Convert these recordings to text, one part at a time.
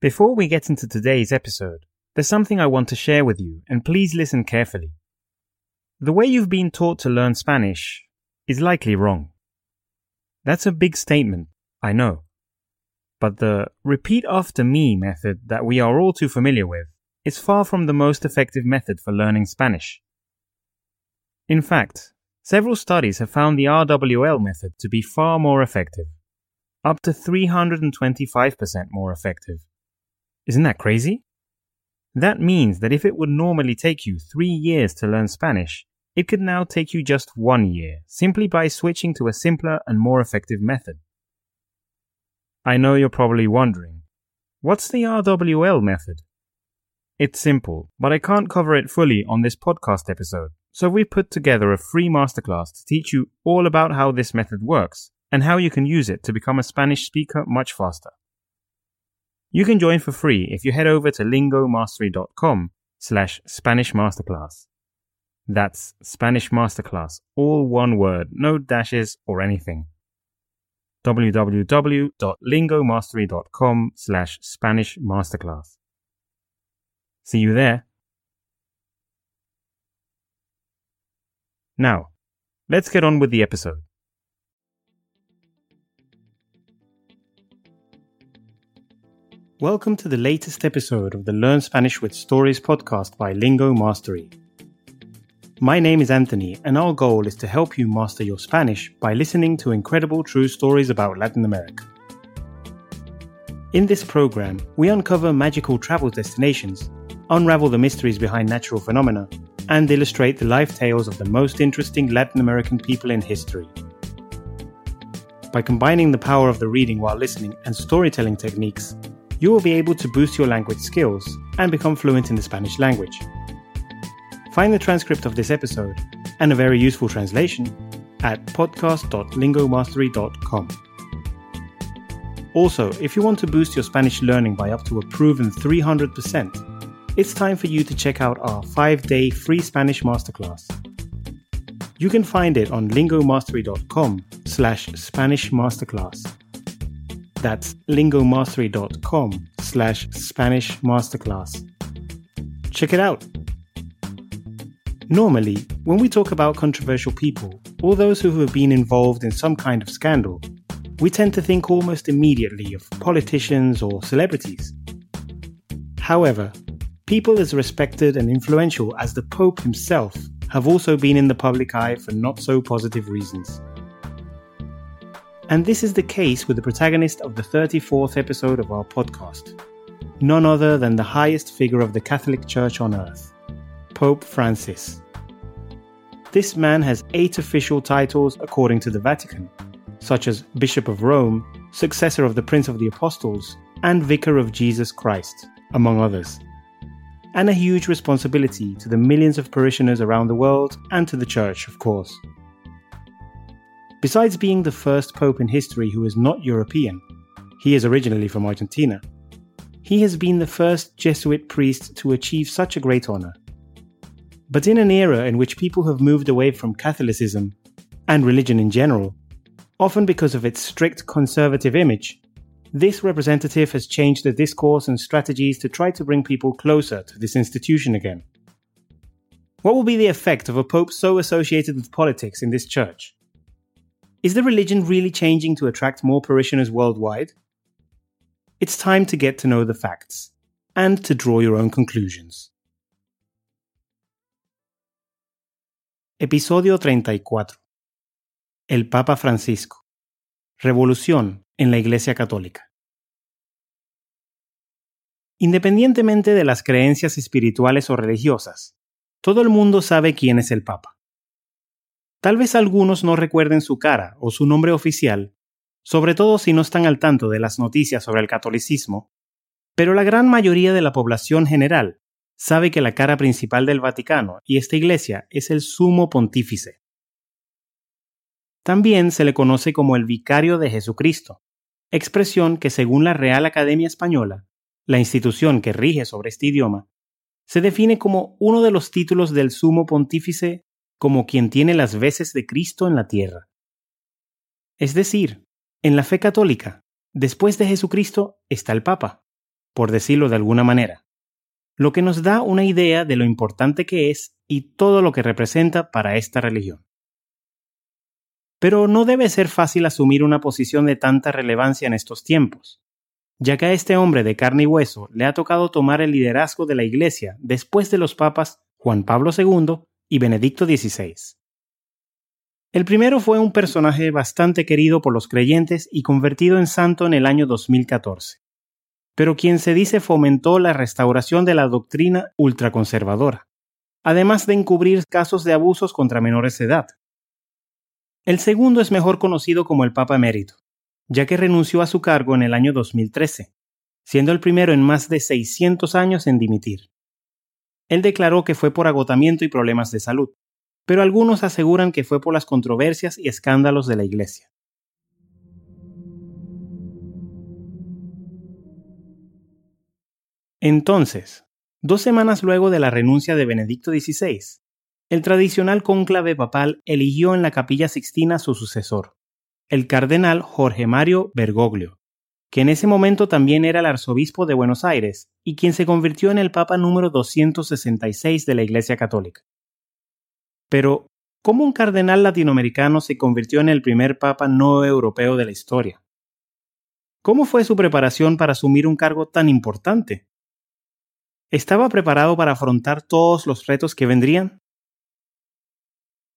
Before we get into today's episode, there's something I want to share with you, and please listen carefully. The way you've been taught to learn Spanish is likely wrong. That's a big statement, I know. But the repeat after me method that we are all too familiar with is far from the most effective method for learning Spanish. In fact, several studies have found the RWL method to be far more effective, up to 325% more effective. Isn't that crazy? That means that if it would normally take you three years to learn Spanish, it could now take you just one year, simply by switching to a simpler and more effective method. I know you're probably wondering, what's the RWL method? It's simple, but I can't cover it fully on this podcast episode, so we've put together a free masterclass to teach you all about how this method works and how you can use it to become a Spanish speaker much faster. You can join for free if you head over to lingomastery.com slash Spanish Masterclass. That's Spanish Masterclass, all one word, no dashes or anything. www.lingomastery.com slash Spanish Masterclass. See you there. Now, let's get on with the episode. Welcome to the latest episode of the Learn Spanish with Stories podcast by Lingo Mastery. My name is Anthony, and our goal is to help you master your Spanish by listening to incredible true stories about Latin America. In this program, we uncover magical travel destinations, unravel the mysteries behind natural phenomena, and illustrate the life tales of the most interesting Latin American people in history. By combining the power of the reading while listening and storytelling techniques, you will be able to boost your language skills and become fluent in the Spanish language. Find the transcript of this episode and a very useful translation at podcast.lingomastery.com. Also, if you want to boost your Spanish learning by up to a proven 300%, it's time for you to check out our 5-day free Spanish masterclass. You can find it on lingomastery.com slash Spanish masterclass. That's lingomastery.com slash Spanish Masterclass. Check it out. Normally, when we talk about controversial people or those who have been involved in some kind of scandal, we tend to think almost immediately of politicians or celebrities. However, people as respected and influential as the Pope himself have also been in the public eye for not so positive reasons. And this is the case with the protagonist of the 34th episode of our podcast, none other than the highest figure of the Catholic Church on earth, Pope Francis. This man has eight official titles according to the Vatican, such as Bishop of Rome, successor of the Prince of the Apostles, and Vicar of Jesus Christ, among others. And a huge responsibility to the millions of parishioners around the world and to the Church, of course. Besides being the first pope in history who is not European, he is originally from Argentina. He has been the first Jesuit priest to achieve such a great honor. But in an era in which people have moved away from Catholicism and religion in general, often because of its strict conservative image, this representative has changed the discourse and strategies to try to bring people closer to this institution again. What will be the effect of a pope so associated with politics in this church? Is the religion really changing to attract more parishioners worldwide? It's time to get to know the facts and to draw your own conclusions. Episodio 34. El Papa Francisco. Revolución en la Iglesia Católica. Independientemente de las creencias espirituales o religiosas, todo el mundo sabe quién es el Papa. Tal vez algunos no recuerden su cara o su nombre oficial, sobre todo si no están al tanto de las noticias sobre el catolicismo, pero la gran mayoría de la población general sabe que la cara principal del Vaticano y esta iglesia es el sumo pontífice. También se le conoce como el vicario de Jesucristo, expresión que según la Real Academia Española, la institución que rige sobre este idioma, se define como uno de los títulos del sumo pontífice como quien tiene las veces de Cristo en la tierra. Es decir, en la fe católica, después de Jesucristo está el Papa, por decirlo de alguna manera, lo que nos da una idea de lo importante que es y todo lo que representa para esta religión. Pero no debe ser fácil asumir una posición de tanta relevancia en estos tiempos, ya que a este hombre de carne y hueso le ha tocado tomar el liderazgo de la Iglesia después de los papas Juan Pablo II y Benedicto XVI. El primero fue un personaje bastante querido por los creyentes y convertido en santo en el año 2014, pero quien se dice fomentó la restauración de la doctrina ultraconservadora, además de encubrir casos de abusos contra menores de edad. El segundo es mejor conocido como el Papa Emérito, ya que renunció a su cargo en el año 2013, siendo el primero en más de 600 años en dimitir. Él declaró que fue por agotamiento y problemas de salud, pero algunos aseguran que fue por las controversias y escándalos de la Iglesia. Entonces, dos semanas luego de la renuncia de Benedicto XVI, el tradicional cónclave papal eligió en la capilla sixtina su sucesor, el cardenal Jorge Mario Bergoglio, que en ese momento también era el arzobispo de Buenos Aires y quien se convirtió en el papa número 266 de la Iglesia Católica. Pero, ¿cómo un cardenal latinoamericano se convirtió en el primer papa no europeo de la historia? ¿Cómo fue su preparación para asumir un cargo tan importante? ¿Estaba preparado para afrontar todos los retos que vendrían?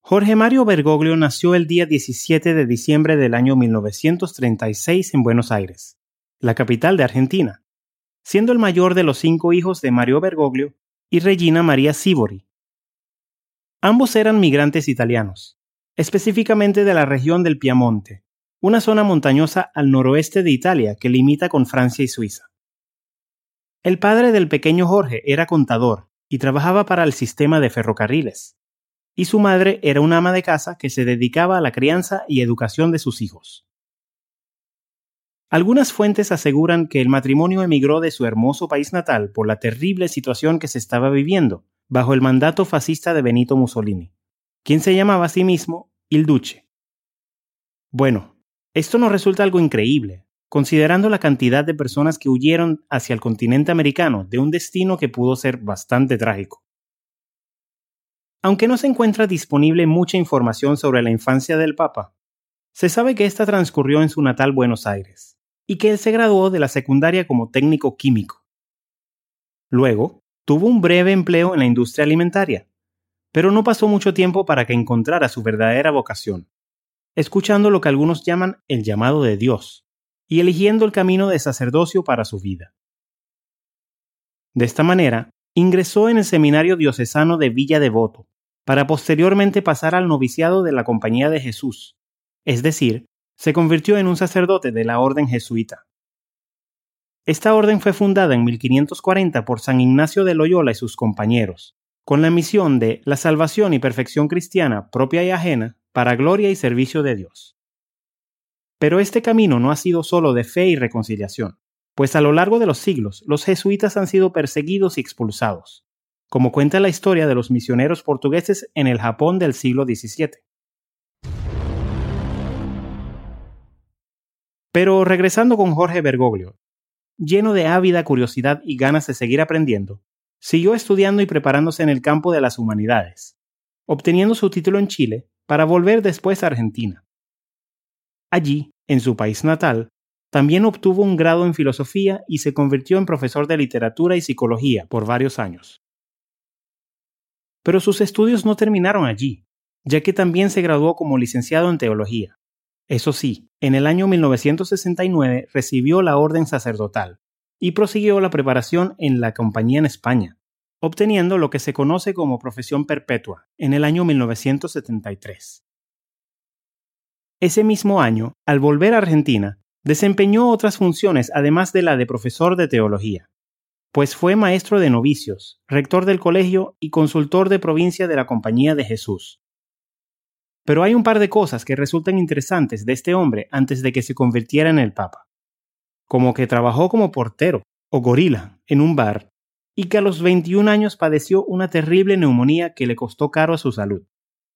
Jorge Mario Bergoglio nació el día 17 de diciembre del año 1936 en Buenos Aires, la capital de Argentina, siendo el mayor de los cinco hijos de Mario Bergoglio y Regina María Sibori. Ambos eran migrantes italianos, específicamente de la región del Piamonte, una zona montañosa al noroeste de Italia que limita con Francia y Suiza. El padre del pequeño Jorge era contador y trabajaba para el sistema de ferrocarriles y su madre era una ama de casa que se dedicaba a la crianza y educación de sus hijos. Algunas fuentes aseguran que el matrimonio emigró de su hermoso país natal por la terrible situación que se estaba viviendo bajo el mandato fascista de Benito Mussolini, quien se llamaba a sí mismo Il Duce. Bueno, esto nos resulta algo increíble, considerando la cantidad de personas que huyeron hacia el continente americano de un destino que pudo ser bastante trágico. Aunque no se encuentra disponible mucha información sobre la infancia del Papa, se sabe que ésta transcurrió en su natal Buenos Aires y que él se graduó de la secundaria como técnico químico. Luego, tuvo un breve empleo en la industria alimentaria, pero no pasó mucho tiempo para que encontrara su verdadera vocación, escuchando lo que algunos llaman el llamado de Dios y eligiendo el camino de sacerdocio para su vida. De esta manera, ingresó en el Seminario Diocesano de Villa Devoto, para posteriormente pasar al noviciado de la Compañía de Jesús, es decir, se convirtió en un sacerdote de la Orden Jesuita. Esta orden fue fundada en 1540 por San Ignacio de Loyola y sus compañeros, con la misión de la salvación y perfección cristiana propia y ajena para gloria y servicio de Dios. Pero este camino no ha sido solo de fe y reconciliación, pues a lo largo de los siglos los jesuitas han sido perseguidos y expulsados, como cuenta la historia de los misioneros portugueses en el Japón del siglo XVII. Pero regresando con Jorge Bergoglio, lleno de ávida curiosidad y ganas de seguir aprendiendo, siguió estudiando y preparándose en el campo de las humanidades, obteniendo su título en Chile para volver después a Argentina. Allí, en su país natal, también obtuvo un grado en filosofía y se convirtió en profesor de literatura y psicología por varios años. Pero sus estudios no terminaron allí, ya que también se graduó como licenciado en teología. Eso sí, en el año 1969 recibió la orden sacerdotal y prosiguió la preparación en la compañía en España, obteniendo lo que se conoce como profesión perpetua en el año 1973. Ese mismo año, al volver a Argentina, desempeñó otras funciones además de la de profesor de teología pues fue maestro de novicios, rector del colegio y consultor de provincia de la Compañía de Jesús. Pero hay un par de cosas que resultan interesantes de este hombre antes de que se convirtiera en el Papa. Como que trabajó como portero o gorila en un bar y que a los 21 años padeció una terrible neumonía que le costó caro a su salud.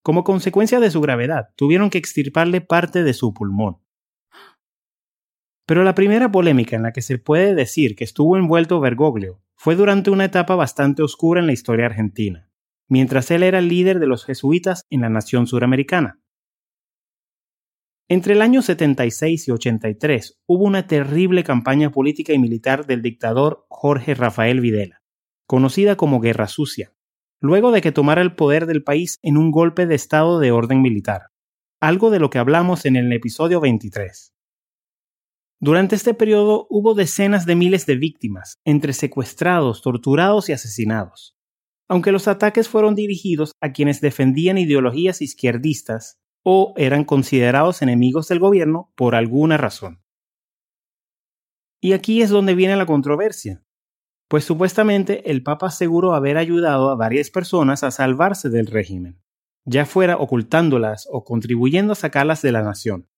Como consecuencia de su gravedad, tuvieron que extirparle parte de su pulmón. Pero la primera polémica en la que se puede decir que estuvo envuelto Bergoglio fue durante una etapa bastante oscura en la historia argentina, mientras él era el líder de los jesuitas en la nación suramericana. Entre el año 76 y 83 hubo una terrible campaña política y militar del dictador Jorge Rafael Videla, conocida como Guerra Sucia, luego de que tomara el poder del país en un golpe de estado de orden militar, algo de lo que hablamos en el episodio 23. Durante este periodo hubo decenas de miles de víctimas, entre secuestrados, torturados y asesinados. Aunque los ataques fueron dirigidos a quienes defendían ideologías izquierdistas, o eran considerados enemigos del gobierno por alguna razón. Y aquí es donde viene la controversia, pues supuestamente el Papa aseguró haber ayudado a varias personas a salvarse del régimen, ya fuera ocultándolas o contribuyendo a sacarlas de la nación.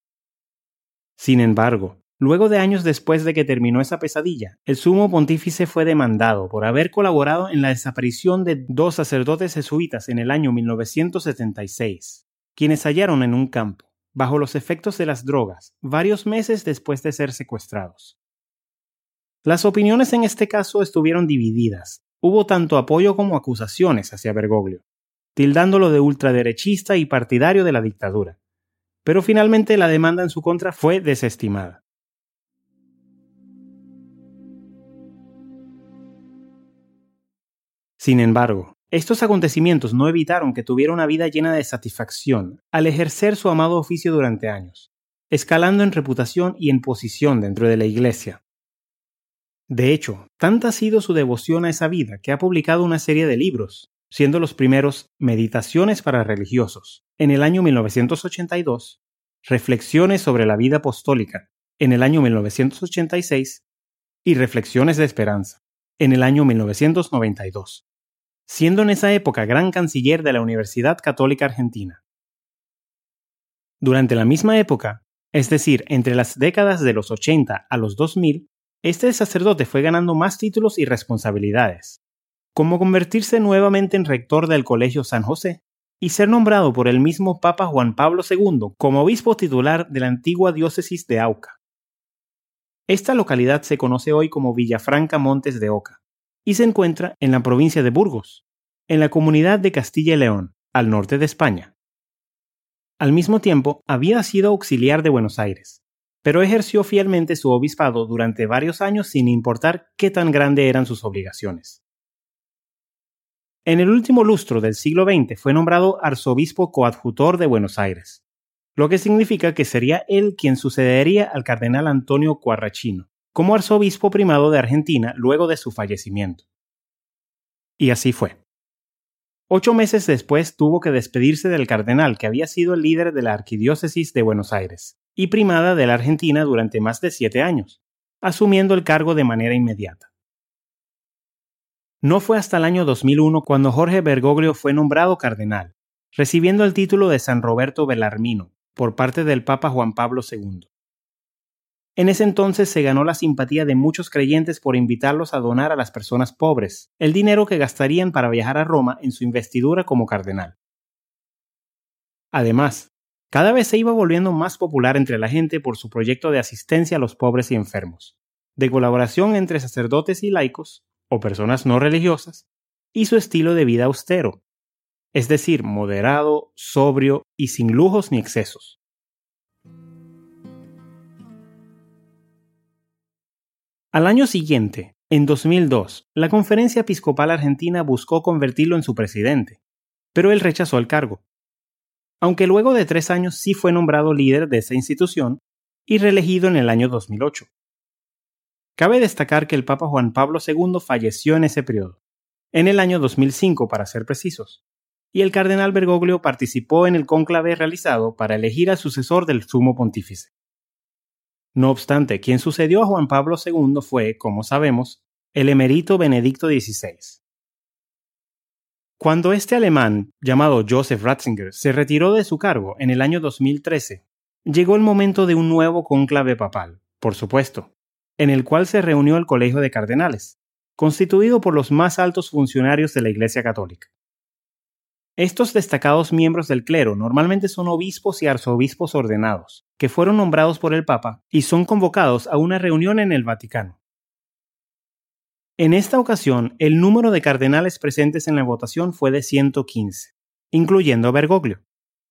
Sin embargo, luego de años después de que terminó esa pesadilla, el sumo pontífice fue demandado por haber colaborado en la desaparición de dos sacerdotes jesuitas en el año 1976, quienes hallaron en un campo, bajo los efectos de las drogas, varios meses después de ser secuestrados. Las opiniones en este caso estuvieron divididas. Hubo tanto apoyo como acusaciones hacia Bergoglio, tildándolo de ultraderechista y partidario de la dictadura. Pero finalmente la demanda en su contra fue desestimada. Sin embargo, estos acontecimientos no evitaron que tuviera una vida llena de satisfacción al ejercer su amado oficio durante años, escalando en reputación y en posición dentro de la Iglesia. De hecho, tanta ha sido su devoción a esa vida que ha publicado una serie de libros, siendo los primeros Meditaciones para religiosos, en el año 1982, Reflexiones sobre la vida apostólica, en el año 1986, y Reflexiones de Esperanza, en el año 1992 siendo en esa época gran canciller de la Universidad Católica Argentina. Durante la misma época, es decir, entre las décadas de los 80 a los 2000, este sacerdote fue ganando más títulos y responsabilidades, como convertirse nuevamente en rector del Colegio San José y ser nombrado por el mismo Papa Juan Pablo II como obispo titular de la antigua diócesis de Auca. Esta localidad se conoce hoy como Villafranca Montes de Oca y se encuentra en la provincia de Burgos, en la comunidad de Castilla y León, al norte de España. Al mismo tiempo, había sido auxiliar de Buenos Aires, pero ejerció fielmente su obispado durante varios años sin importar qué tan grandes eran sus obligaciones. En el último lustro del siglo XX fue nombrado arzobispo coadjutor de Buenos Aires, lo que significa que sería él quien sucedería al cardenal Antonio Cuarrachino, como arzobispo primado de Argentina luego de su fallecimiento. Y así fue. Ocho meses después tuvo que despedirse del cardenal que había sido el líder de la Arquidiócesis de Buenos Aires y primada de la Argentina durante más de siete años, asumiendo el cargo de manera inmediata. No fue hasta el año 2001 cuando Jorge Bergoglio fue nombrado cardenal, recibiendo el título de San Roberto Belarmino por parte del Papa Juan Pablo II. En ese entonces se ganó la simpatía de muchos creyentes por invitarlos a donar a las personas pobres el dinero que gastarían para viajar a Roma en su investidura como cardenal. Además, cada vez se iba volviendo más popular entre la gente por su proyecto de asistencia a los pobres y enfermos, de colaboración entre sacerdotes y laicos, o personas no religiosas, y su estilo de vida austero, es decir, moderado, sobrio y sin lujos ni excesos. Al año siguiente, en 2002, la Conferencia Episcopal Argentina buscó convertirlo en su presidente, pero él rechazó el cargo. Aunque luego de tres años sí fue nombrado líder de esa institución y reelegido en el año 2008. Cabe destacar que el Papa Juan Pablo II falleció en ese periodo, en el año 2005 para ser precisos, y el cardenal Bergoglio participó en el cónclave realizado para elegir al sucesor del sumo pontífice. No obstante, quien sucedió a Juan Pablo II fue, como sabemos, el emerito Benedicto XVI. Cuando este alemán, llamado Joseph Ratzinger, se retiró de su cargo en el año 2013, llegó el momento de un nuevo cónclave papal, por supuesto, en el cual se reunió el Colegio de Cardenales, constituido por los más altos funcionarios de la Iglesia Católica. Estos destacados miembros del clero normalmente son obispos y arzobispos ordenados, que fueron nombrados por el Papa y son convocados a una reunión en el Vaticano. En esta ocasión, el número de cardenales presentes en la votación fue de 115, incluyendo a Bergoglio,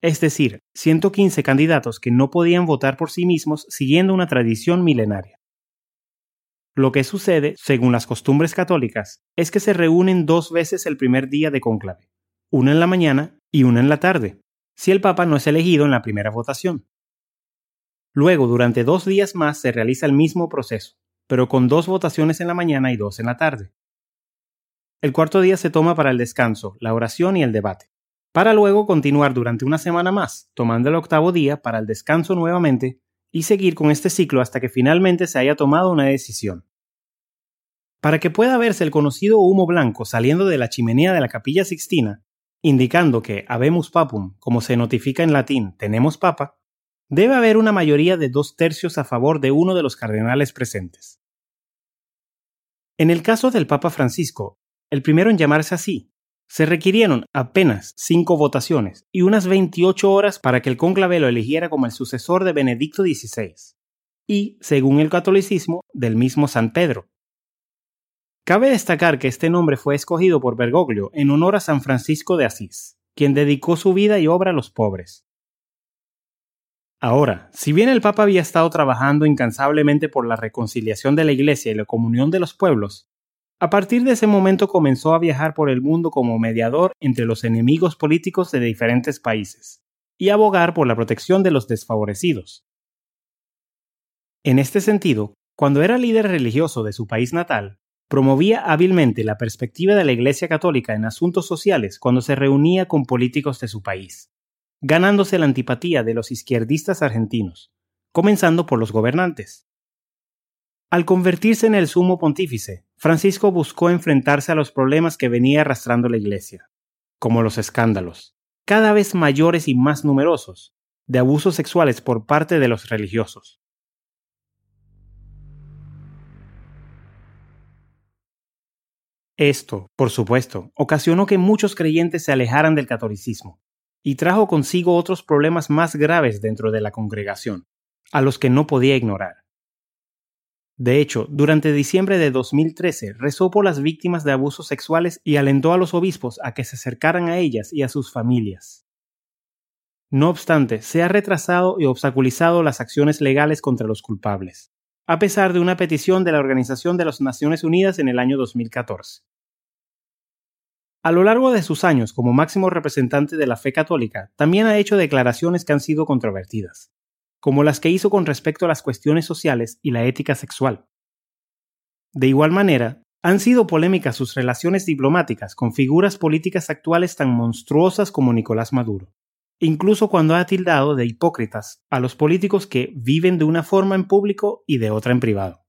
es decir, 115 candidatos que no podían votar por sí mismos siguiendo una tradición milenaria. Lo que sucede, según las costumbres católicas, es que se reúnen dos veces el primer día de cónclave, una en la mañana y una en la tarde, si el Papa no es elegido en la primera votación. Luego, durante dos días más se realiza el mismo proceso, pero con dos votaciones en la mañana y dos en la tarde. El cuarto día se toma para el descanso, la oración y el debate, para luego continuar durante una semana más, tomando el octavo día para el descanso nuevamente y seguir con este ciclo hasta que finalmente se haya tomado una decisión. Para que pueda verse el conocido humo blanco saliendo de la chimenea de la capilla sixtina, indicando que habemus papum, como se notifica en latín, tenemos papa, debe haber una mayoría de dos tercios a favor de uno de los cardenales presentes. En el caso del Papa Francisco, el primero en llamarse así, se requirieron apenas cinco votaciones y unas 28 horas para que el cónclave lo eligiera como el sucesor de Benedicto XVI, y, según el catolicismo, del mismo San Pedro. Cabe destacar que este nombre fue escogido por Bergoglio en honor a San Francisco de Asís, quien dedicó su vida y obra a los pobres. Ahora, si bien el Papa había estado trabajando incansablemente por la reconciliación de la Iglesia y la comunión de los pueblos, a partir de ese momento comenzó a viajar por el mundo como mediador entre los enemigos políticos de diferentes países y abogar por la protección de los desfavorecidos. En este sentido, cuando era líder religioso de su país natal, promovía hábilmente la perspectiva de la Iglesia Católica en asuntos sociales cuando se reunía con políticos de su país, ganándose la antipatía de los izquierdistas argentinos, comenzando por los gobernantes. Al convertirse en el sumo pontífice, Francisco buscó enfrentarse a los problemas que venía arrastrando la Iglesia, como los escándalos, cada vez mayores y más numerosos, de abusos sexuales por parte de los religiosos. Esto, por supuesto, ocasionó que muchos creyentes se alejaran del catolicismo, y trajo consigo otros problemas más graves dentro de la congregación, a los que no podía ignorar. De hecho, durante diciembre de 2013 rezó por las víctimas de abusos sexuales y alentó a los obispos a que se acercaran a ellas y a sus familias. No obstante, se ha retrasado y obstaculizado las acciones legales contra los culpables, a pesar de una petición de la Organización de las Naciones Unidas en el año 2014. A lo largo de sus años como máximo representante de la fe católica, también ha hecho declaraciones que han sido controvertidas como las que hizo con respecto a las cuestiones sociales y la ética sexual. De igual manera, han sido polémicas sus relaciones diplomáticas con figuras políticas actuales tan monstruosas como Nicolás Maduro, incluso cuando ha tildado de hipócritas a los políticos que viven de una forma en público y de otra en privado.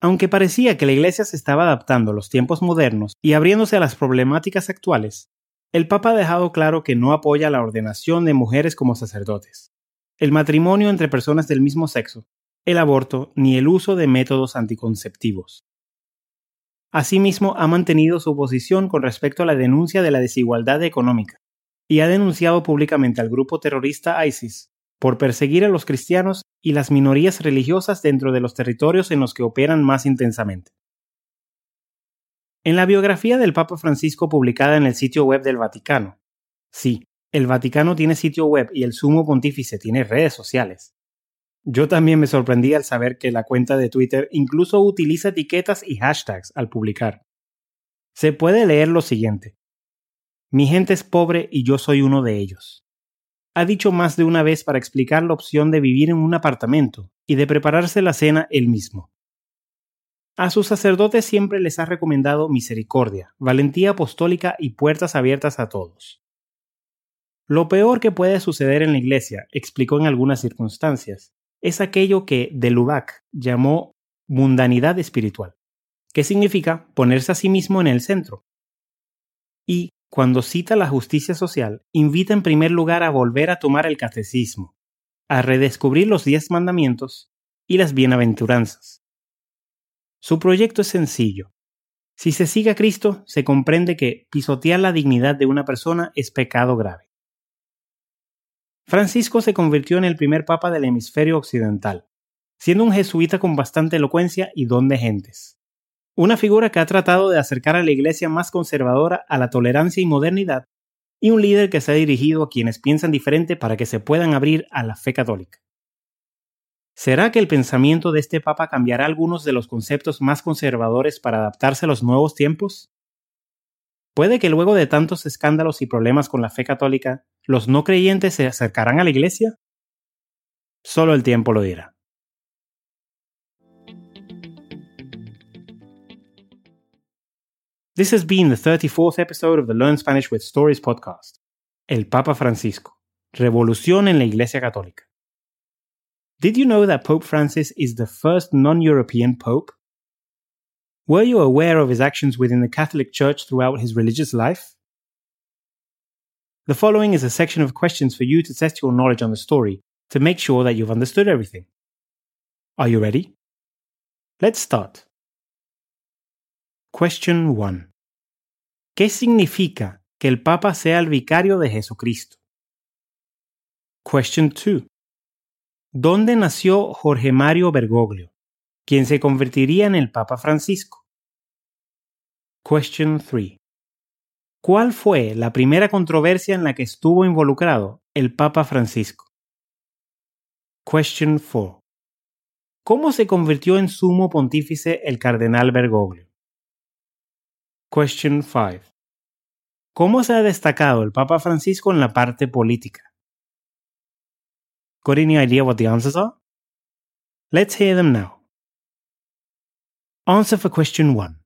Aunque parecía que la Iglesia se estaba adaptando a los tiempos modernos y abriéndose a las problemáticas actuales, el Papa ha dejado claro que no apoya la ordenación de mujeres como sacerdotes, el matrimonio entre personas del mismo sexo, el aborto ni el uso de métodos anticonceptivos. Asimismo, ha mantenido su posición con respecto a la denuncia de la desigualdad económica y ha denunciado públicamente al grupo terrorista ISIS por perseguir a los cristianos y las minorías religiosas dentro de los territorios en los que operan más intensamente. En la biografía del Papa Francisco publicada en el sitio web del Vaticano, sí, el Vaticano tiene sitio web y el sumo pontífice tiene redes sociales. Yo también me sorprendí al saber que la cuenta de Twitter incluso utiliza etiquetas y hashtags al publicar. Se puede leer lo siguiente. Mi gente es pobre y yo soy uno de ellos. Ha dicho más de una vez para explicar la opción de vivir en un apartamento y de prepararse la cena él mismo. A sus sacerdotes siempre les ha recomendado misericordia, valentía apostólica y puertas abiertas a todos. Lo peor que puede suceder en la iglesia, explicó en algunas circunstancias, es aquello que de Lubac llamó mundanidad espiritual, que significa ponerse a sí mismo en el centro. Y, cuando cita la justicia social, invita en primer lugar a volver a tomar el catecismo, a redescubrir los diez mandamientos y las bienaventuranzas. Su proyecto es sencillo. Si se sigue a Cristo, se comprende que pisotear la dignidad de una persona es pecado grave. Francisco se convirtió en el primer papa del hemisferio occidental, siendo un jesuita con bastante elocuencia y don de gentes. Una figura que ha tratado de acercar a la iglesia más conservadora a la tolerancia y modernidad, y un líder que se ha dirigido a quienes piensan diferente para que se puedan abrir a la fe católica. ¿Será que el pensamiento de este papa cambiará algunos de los conceptos más conservadores para adaptarse a los nuevos tiempos? Puede que luego de tantos escándalos y problemas con la fe católica, los no creyentes se acercarán a la iglesia? Solo el tiempo lo dirá. This has been the 34th episode of the Learn Spanish with Stories podcast. El Papa Francisco. Revolución en la Iglesia Católica. Did you know that Pope Francis is the first non European Pope? Were you aware of his actions within the Catholic Church throughout his religious life? The following is a section of questions for you to test your knowledge on the story to make sure that you've understood everything. Are you ready? Let's start. Question 1. ¿Qué significa que el Papa sea el vicario de Jesucristo? Question 2. ¿Dónde nació Jorge Mario Bergoglio, quien se convertiría en el Papa Francisco? Question 3. ¿Cuál fue la primera controversia en la que estuvo involucrado el Papa Francisco? Question 4. ¿Cómo se convirtió en sumo pontífice el cardenal Bergoglio? Question 5. ¿Cómo se ha destacado el Papa Francisco en la parte política? Got any idea what the answers are? Let's hear them now. Answer for question 1.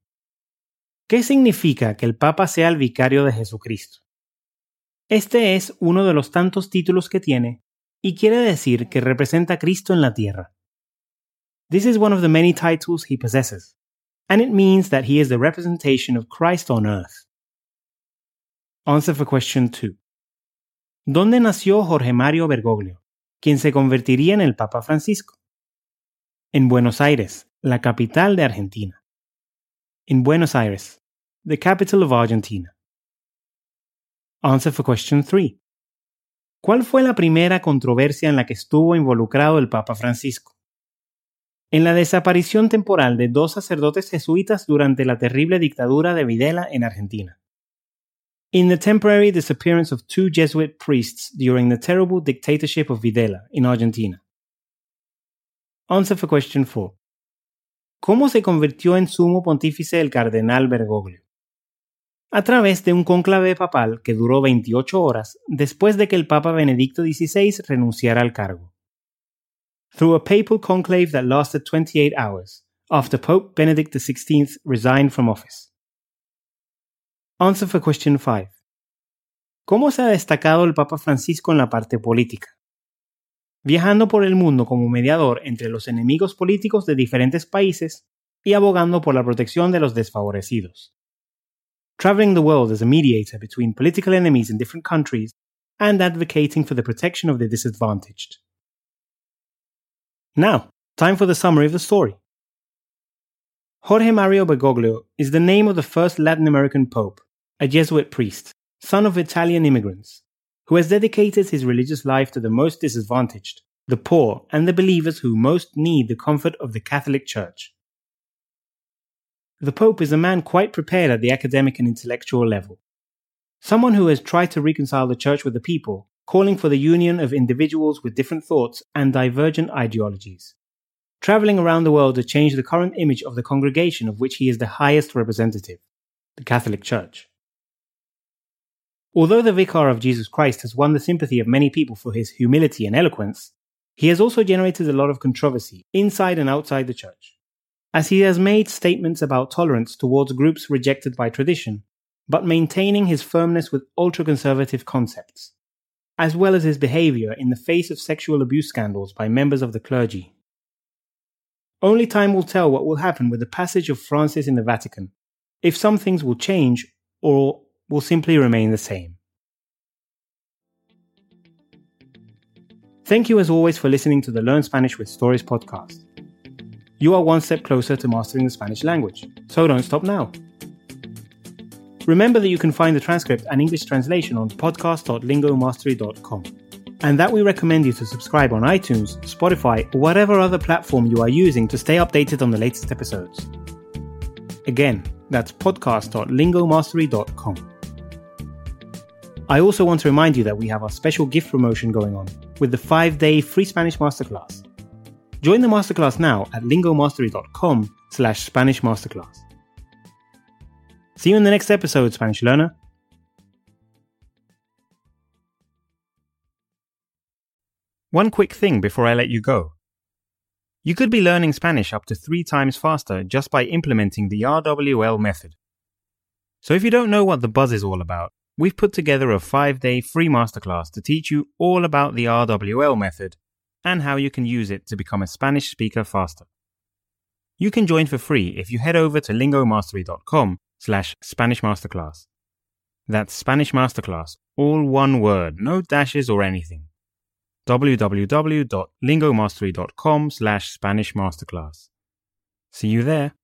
¿Qué significa que el Papa sea el vicario de Jesucristo? Este es uno de los tantos títulos que tiene y quiere decir que representa a Cristo en la tierra. This is one of the many titles he possesses, and it means that he is the representation of Christ on earth. Answer for question 2. ¿Dónde nació Jorge Mario Bergoglio? quien se convertiría en el Papa Francisco. En Buenos Aires, la capital de Argentina. En Buenos Aires, the capital of Argentina. Answer for question 3. ¿Cuál fue la primera controversia en la que estuvo involucrado el Papa Francisco? En la desaparición temporal de dos sacerdotes jesuitas durante la terrible dictadura de Videla en Argentina. in the temporary disappearance of two Jesuit priests during the terrible dictatorship of Videla in Argentina. Answer for question 4. ¿Cómo se convirtió en sumo pontífice el cardenal Bergoglio? A través de un conclave papal que duró 28 horas después de que el Papa Benedicto XVI renunciara al cargo. Through a papal conclave that lasted 28 hours, after Pope Benedict XVI resigned from office. Answer for question 5. ¿Cómo se ha destacado el Papa Francisco en la parte política? Viajando por el mundo como mediador entre los enemigos políticos de diferentes países y abogando por la protección de los desfavorecidos. Traveling the world as a mediator between political enemies in different countries and advocating for the protection of the disadvantaged. Now, time for the summary of the story. Jorge Mario Bergoglio is the name of the first Latin American pope a Jesuit priest, son of Italian immigrants, who has dedicated his religious life to the most disadvantaged, the poor, and the believers who most need the comfort of the Catholic Church. The Pope is a man quite prepared at the academic and intellectual level. Someone who has tried to reconcile the Church with the people, calling for the union of individuals with different thoughts and divergent ideologies. Traveling around the world to change the current image of the congregation of which he is the highest representative, the Catholic Church. Although the Vicar of Jesus Christ has won the sympathy of many people for his humility and eloquence, he has also generated a lot of controversy inside and outside the church, as he has made statements about tolerance towards groups rejected by tradition, but maintaining his firmness with ultra conservative concepts, as well as his behavior in the face of sexual abuse scandals by members of the clergy. Only time will tell what will happen with the passage of Francis in the Vatican, if some things will change or will simply remain the same. Thank you as always for listening to the Learn Spanish with Stories podcast. You are one step closer to mastering the Spanish language, so don't stop now. Remember that you can find the transcript and English translation on podcast.lingomastery.com. and that we recommend you to subscribe on iTunes, Spotify, or whatever other platform you are using to stay updated on the latest episodes. Again, that's podcast.lingomastery.com. I also want to remind you that we have our special gift promotion going on with the 5-day free Spanish masterclass. Join the masterclass now at lingomastery.com slash Spanish masterclass. See you in the next episode, Spanish learner. One quick thing before I let you go. You could be learning Spanish up to three times faster just by implementing the RWL method. So if you don't know what the buzz is all about, we've put together a five day free masterclass to teach you all about the RWL method and how you can use it to become a Spanish speaker faster. You can join for free if you head over to lingomastery.com slash Spanish Masterclass. That's Spanish Masterclass, all one word, no dashes or anything. www.lingomastery.com slash Spanish Masterclass. See you there.